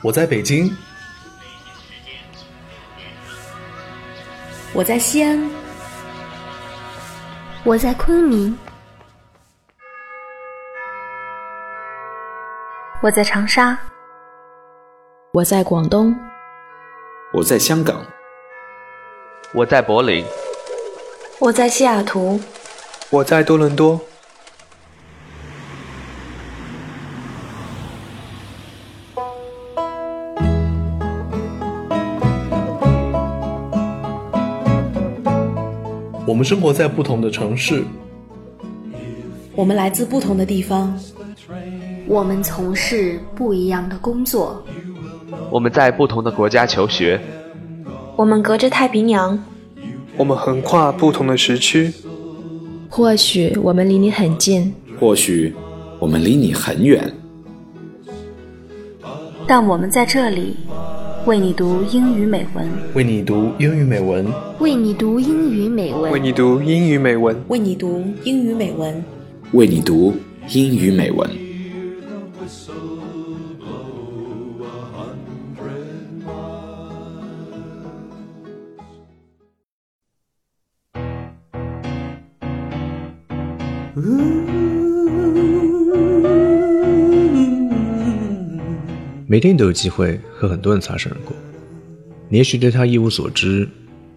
我在北京，我在西安，我在昆明，我在长沙，我在广东，我在香港，我在柏林，我在西雅图，我在多伦多。们生活在不同的城市，我们来自不同的地方，我们从事不一样的工作，我们在不同的国家求学，我们隔着太平洋，我们横跨不同的时区。或许我们离你很近，或许我们离你很远，但我们在这里。为你读英语美文，为你读英语美文，为你读英语美文，为你读英语美文，为你读英语美文，为你读英语美文。每天都有机会和很多人擦身而过，你也许对他一无所知，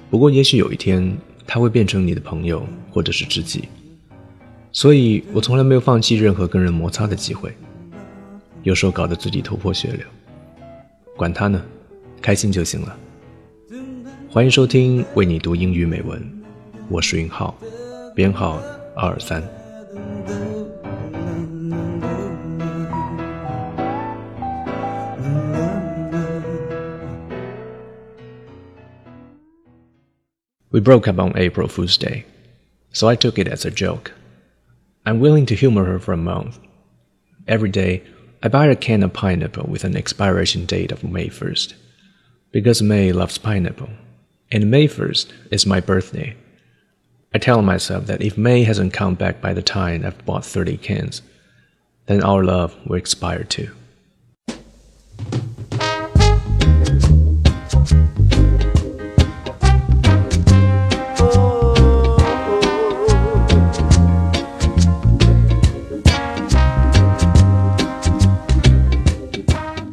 不过也许有一天他会变成你的朋友或者是知己。所以我从来没有放弃任何跟人摩擦的机会，有时候搞得自己头破血流，管他呢，开心就行了。欢迎收听为你读英语美文，我是云浩，编号二二三。We broke up on April Fool's Day, so I took it as a joke. I'm willing to humor her for a month. Every day, I buy a can of pineapple with an expiration date of May 1st. Because May loves pineapple, and May 1st is my birthday. I tell myself that if May hasn't come back by the time I've bought 30 cans, then our love will expire too.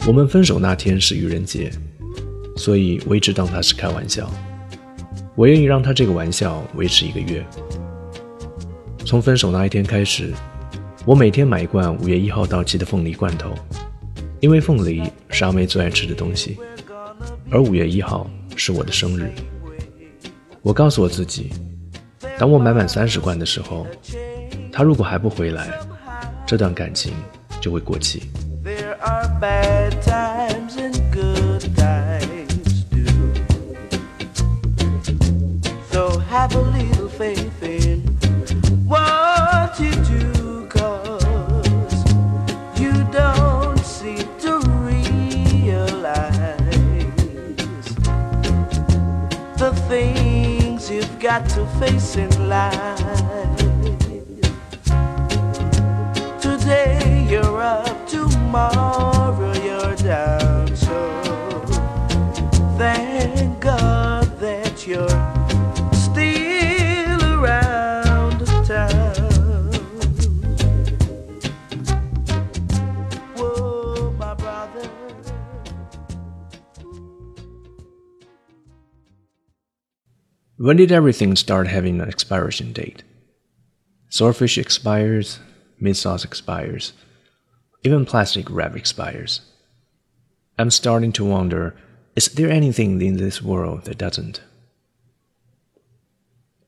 我们分手那天是愚人节，所以我一直当他是开玩笑。我愿意让他这个玩笑维持一个月。从分手那一天开始，我每天买一罐五月一号到期的凤梨罐头，因为凤梨是阿妹最爱吃的东西，而五月一号是我的生日。我告诉我自己，当我买满三十罐的时候，他如果还不回来，这段感情就会过期。Are bad times and good times too. So have a little faith in what you do, cause you don't seem to realize the things you've got to face in life. When did everything start having an expiration date? Swordfish expires, mint sauce expires. Even plastic wrap expires. I'm starting to wonder is there anything in this world that doesn't?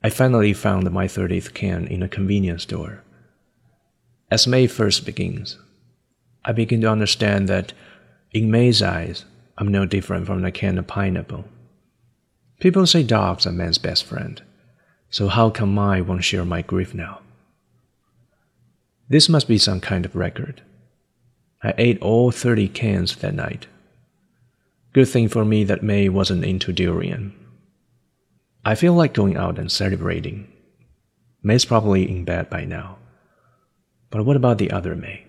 I finally found my 30th can in a convenience store. As May 1st begins, I begin to understand that, in May's eyes, I'm no different from a can of pineapple. People say dogs are man's best friend, so how come I won't share my grief now? This must be some kind of record. I ate all 30 cans that night. Good thing for me that May wasn't into durian. I feel like going out and celebrating. May's probably in bed by now. But what about the other May?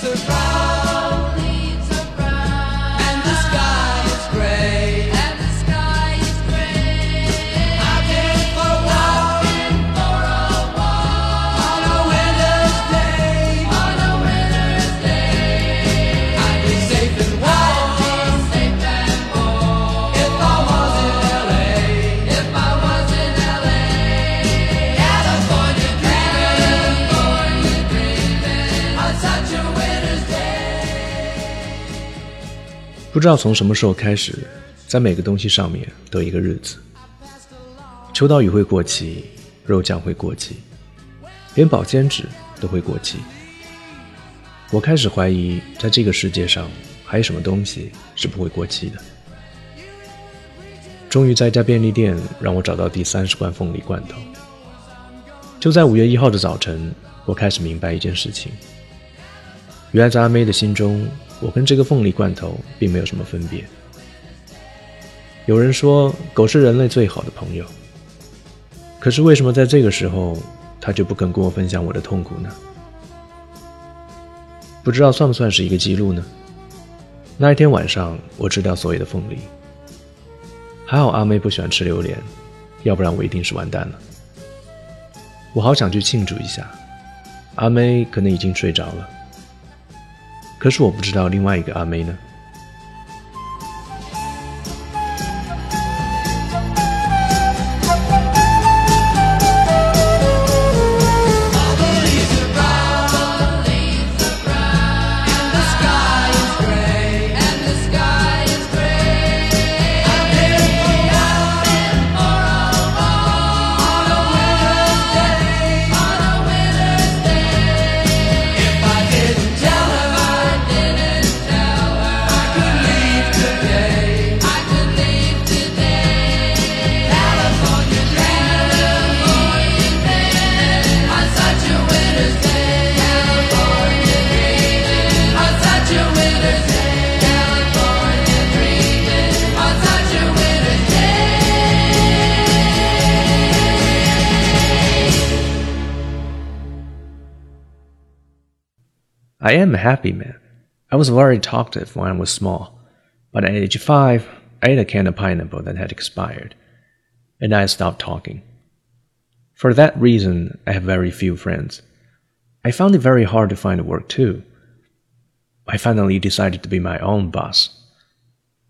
Jesus Christ. 不知道从什么时候开始，在每个东西上面都有一个日子。秋刀鱼会过期，肉酱会过期，连保鲜纸都会过期。我开始怀疑，在这个世界上还有什么东西是不会过期的。终于在一家便利店让我找到第三十罐凤梨罐头。就在五月一号的早晨，我开始明白一件事情：原来在阿妹的心中。我跟这个凤梨罐头并没有什么分别。有人说狗是人类最好的朋友，可是为什么在这个时候，它就不肯跟我分享我的痛苦呢？不知道算不算是一个记录呢？那一天晚上，我吃掉所有的凤梨，还好阿妹不喜欢吃榴莲，要不然我一定是完蛋了。我好想去庆祝一下，阿妹可能已经睡着了。可是我不知道另外一个阿妹呢。I am a happy man. I was very talkative when I was small, but at age five, I ate a can of pineapple that had expired, and I stopped talking. For that reason, I have very few friends. I found it very hard to find work too. I finally decided to be my own boss.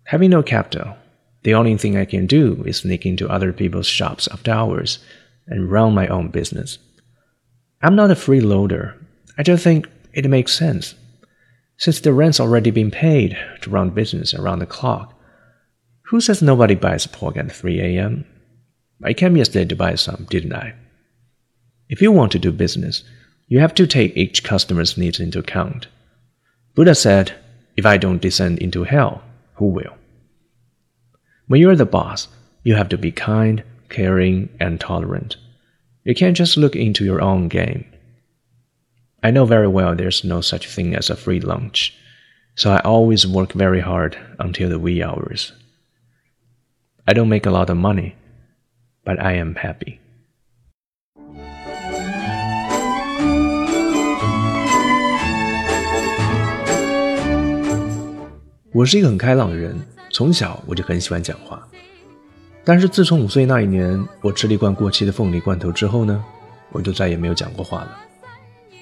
Having no capital, the only thing I can do is sneak into other people's shops after hours and run my own business. I'm not a freeloader. I just think it makes sense. Since the rent's already been paid to run business around the clock, who says nobody buys pork at 3 a.m.? I came yesterday to buy some, didn't I? If you want to do business, you have to take each customer's needs into account. Buddha said, If I don't descend into hell, who will? When you're the boss, you have to be kind, caring, and tolerant. You can't just look into your own game. I know very well there's no such thing as a free lunch, so I always work very hard until the wee hours. I don't make a lot of money, but I am happy. 我是一个很开朗的人，从小我就很喜欢讲话。但是自从五岁那一年，我吃了一罐过期的凤梨罐头之后呢，我就再也没有讲过话了。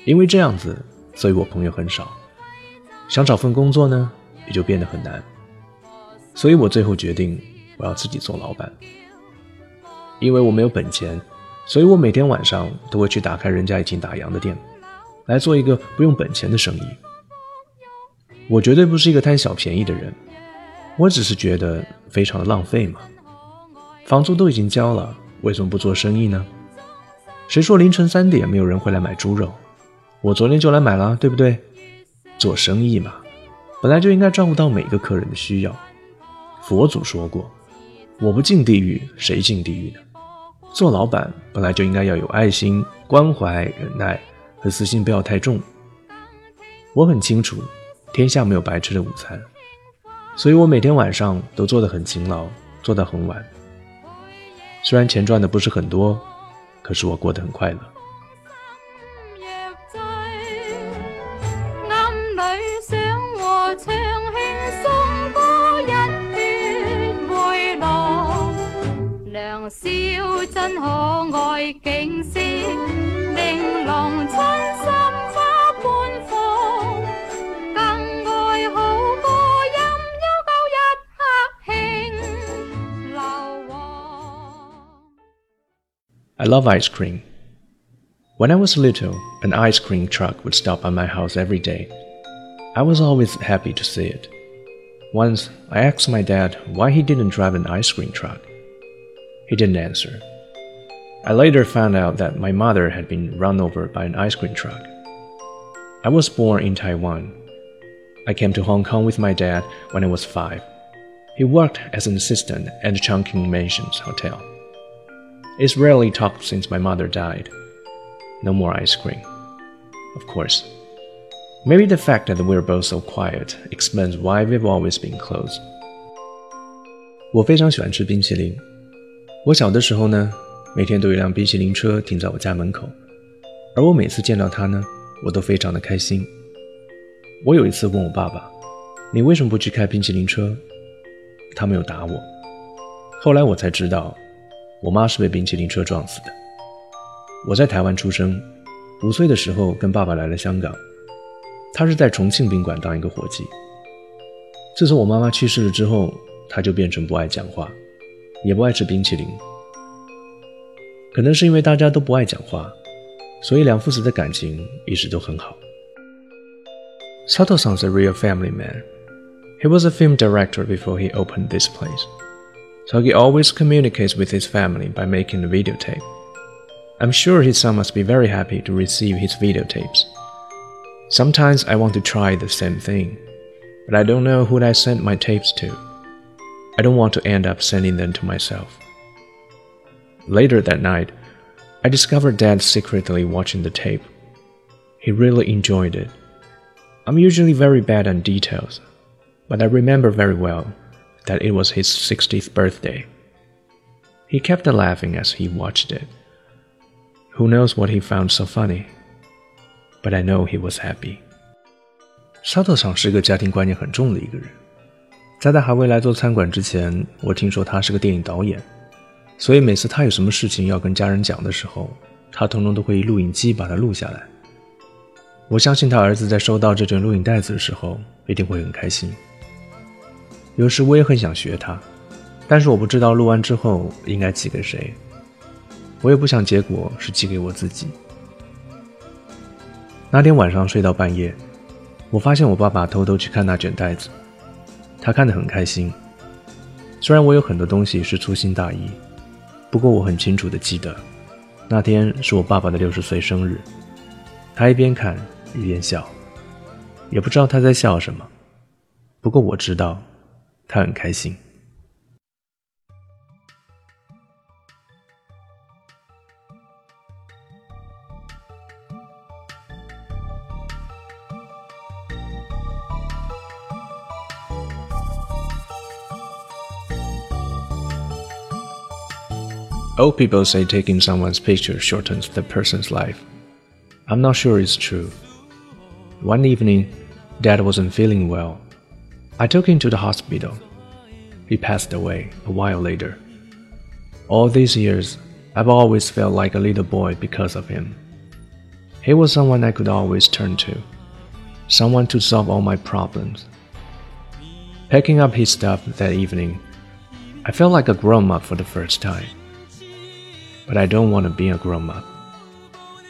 因为这样子，所以我朋友很少，想找份工作呢，也就变得很难。所以我最后决定，我要自己做老板。因为我没有本钱，所以我每天晚上都会去打开人家已经打烊的店，来做一个不用本钱的生意。我绝对不是一个贪小便宜的人，我只是觉得非常的浪费嘛。房租都已经交了，为什么不做生意呢？谁说凌晨三点没有人会来买猪肉？我昨天就来买了，对不对？做生意嘛，本来就应该照顾到每个客人的需要。佛祖说过：“我不进地狱，谁进地狱呢？”做老板本来就应该要有爱心、关怀、忍耐和私心不要太重。我很清楚，天下没有白吃的午餐，所以我每天晚上都做得很勤劳，做到很晚。虽然钱赚的不是很多，可是我过得很快乐。笑真可爱景色，玲珑春心花般放，更爱好歌音悠久一刻轻流往。 I love ice cream. When I was little, an ice cream truck would stop by my house every day. I was always happy to see it. Once, I asked my dad why he didn't drive an ice cream truck. He didn't answer. I later found out that my mother had been run over by an ice cream truck. I was born in Taiwan. I came to Hong Kong with my dad when I was five. He worked as an assistant at the Chungking Mansions Hotel. It's rarely talked since my mother died. No more ice cream. Of course. Maybe the fact that we're both so quiet explains why we've always been close. 我非常喜欢吃冰淇淋。我小的时候呢，每天都有一辆冰淇淋车停在我家门口，而我每次见到它呢，我都非常的开心。我有一次问我爸爸：“你为什么不去开冰淇淋车？”他没有答我。后来我才知道，我妈是被冰淇淋车撞死的。我在台湾出生，五岁的时候跟爸爸来了香港。他是在重庆宾馆当一个伙计。自从我妈妈去世了之后，他就变成不爱讲话，也不爱吃冰淇淋。可能是因为大家都不爱讲话，所以两父子的感情一直都很好。Sato sounds a real family man. He was a film director before he opened this place, so he always communicates with his family by making a videotape. I'm sure his son must be very happy to receive his videotapes. Sometimes I want to try the same thing, but I don't know who I send my tapes to. I don't want to end up sending them to myself. Later that night, I discovered Dad secretly watching the tape. He really enjoyed it. I'm usually very bad on details, but I remember very well that it was his 60th birthday. He kept laughing as he watched it. Who knows what he found so funny? But I know he was happy. 沙特桑是个家庭观念很重的一个人。 在他还未来做餐馆之前，我听说他是个电影导演，所以每次他有什么事情要跟家人讲的时候，他通通都会以录影机把它录下来。我相信他儿子在收到这卷录影带子的时候，一定会很开心。有时我也很想学他，但是我不知道录完之后应该寄给谁。我也不想结果是寄给我自己。那天晚上睡到半夜，我发现我爸爸偷偷去看那卷带子，他看得很开心。虽然我有很多东西是粗心大意，不过我很清楚的记得，那天是我爸爸的六十岁生日。他一边看一边笑，也不知道他在笑什么，不过我知道，他很开心。Old people say taking someone's picture shortens the person's life. I'm not sure it's true. One evening, Dad wasn't feeling well. I took him to the hospital. He passed away a while later. All these years, I've always felt like a little boy because of him. He was someone I could always turn to, someone to solve all my problems. Packing up his stuff that evening, I felt like a grown up for the first time. But I don't want to be a grown up.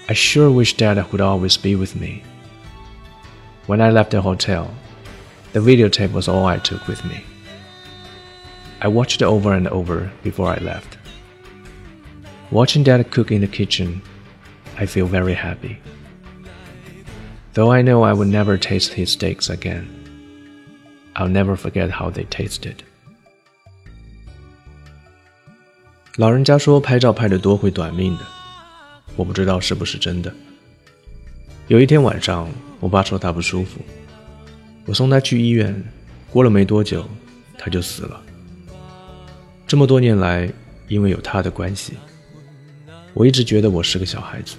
I sure wish Dad would always be with me. When I left the hotel, the videotape was all I took with me. I watched it over and over before I left. Watching Dad cook in the kitchen, I feel very happy. Though I know I will never taste his steaks again, I'll never forget how they tasted. 老人家说拍照拍得多会短命的，我不知道是不是真的。有一天晚上，我爸说他不舒服，我送他去医院，过了没多久，他就死了。这么多年来，因为有他的关系，我一直觉得我是个小孩子，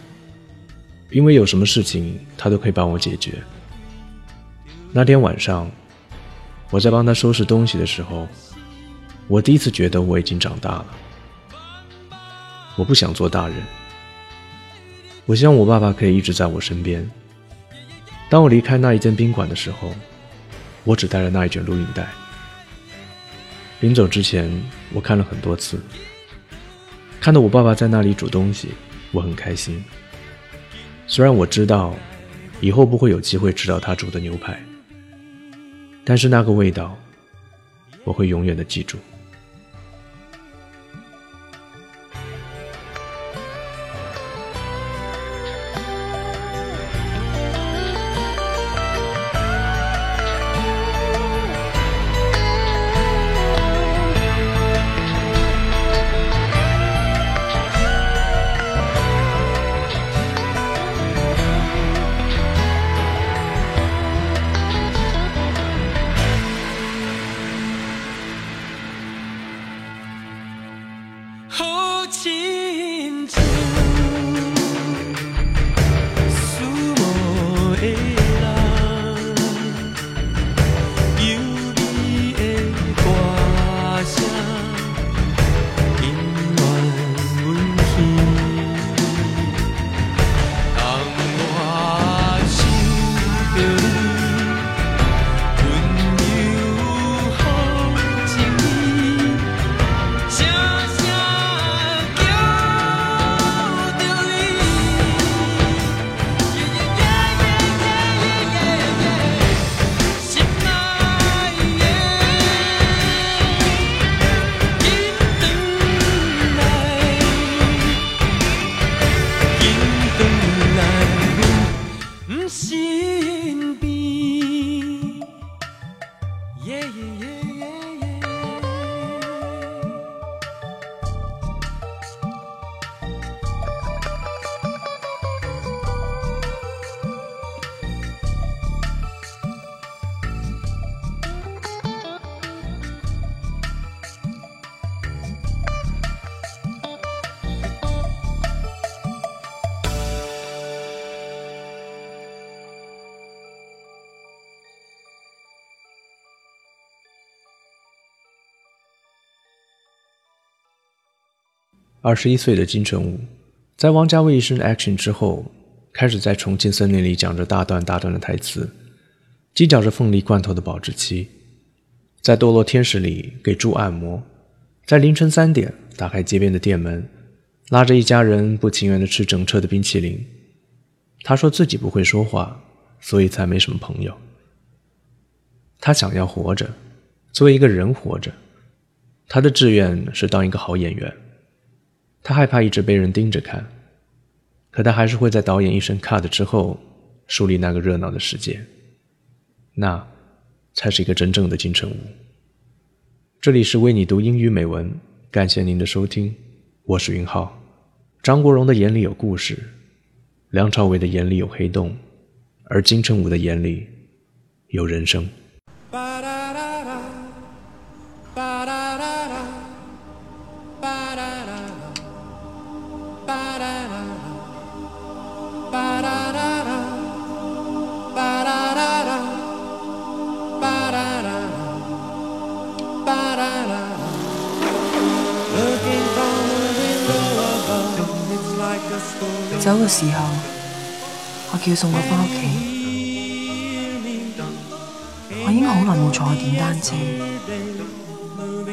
因为有什么事情他都可以帮我解决。那天晚上，我在帮他收拾东西的时候，我第一次觉得我已经长大了。我不想做大人。我希望我爸爸可以一直在我身边。当我离开那一间宾馆的时候，我只带了那一卷录影带。临走之前，我看了很多次。看到我爸爸在那里煮东西，我很开心。虽然我知道以后不会有机会吃到他煮的牛排，但是那个味道，我会永远的记住。亲像思慕的二十一岁的金城武，在王家卫一声 action 之后，开始在重庆森林里讲着大段大段的台词，计较着凤梨罐头的保质期，在堕落天使里给猪按摩，在凌晨三点打开街边的店门，拉着一家人不情愿地吃整车的冰淇淋。他说自己不会说话，所以才没什么朋友。他想要活着，作为一个人活着。他的志愿是当一个好演员。他害怕一直被人盯着看，可他还是会在导演一声 cut 之后，树立那个热闹的世界。那，才是一个真正的金城武。这里是为你读英语美文，感谢您的收听，我是云浩。张国荣的眼里有故事，梁朝伟的眼里有黑洞，而金城武的眼里有人生。叫送我翻屋企。我已經好耐冇坐過電單車，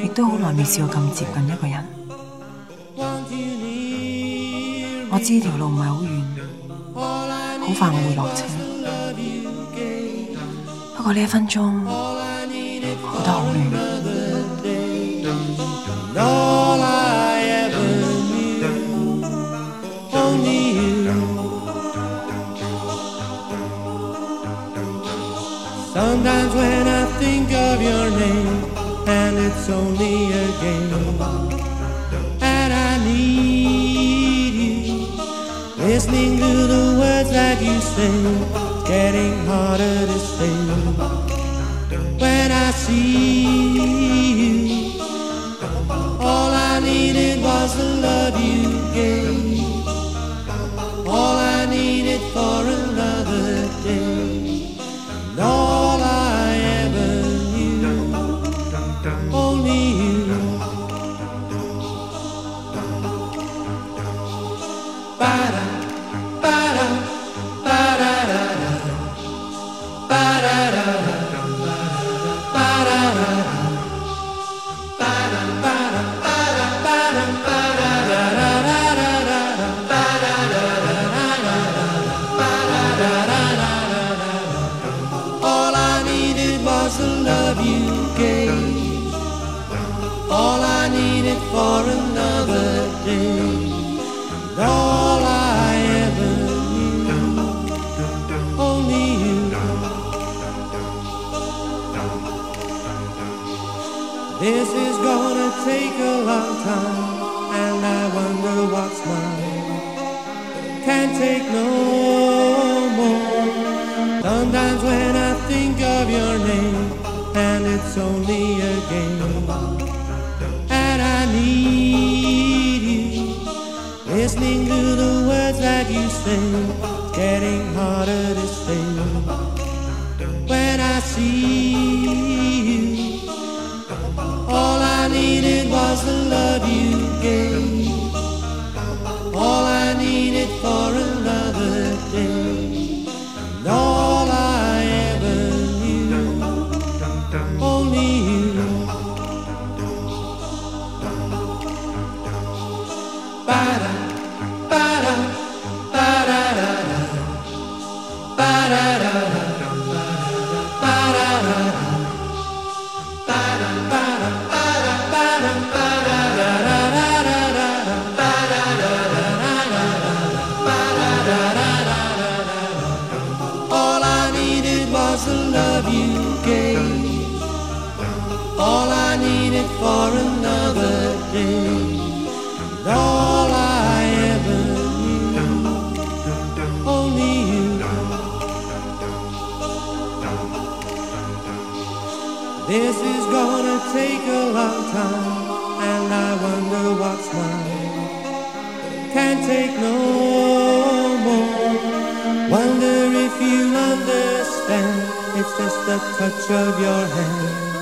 亦都好耐未試過咁接近一個人。我知條路唔係好遠，好快我會落車。不過呢一分鐘，我覺得好亂。When I think of your name, and it's only a game, and I need you, listening to the words that you say, getting harder to stay. When I see gonna take a long time. And I wonder what's mine. Can't take no more. Sometimes when I think of your name, and it's only a game, and I need you, listening to the words that you say, getting harder to say. When I see was the love you gave. For another day. And all I ever knew. Only you. This is gonna take a long time. And I wonder what's mine. Can't take no more. Wonder if you understand. It's just the touch of your hand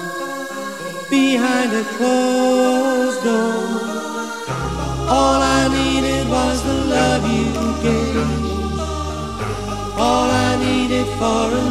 behind a closed door. All I needed was the love you gave. All I needed for a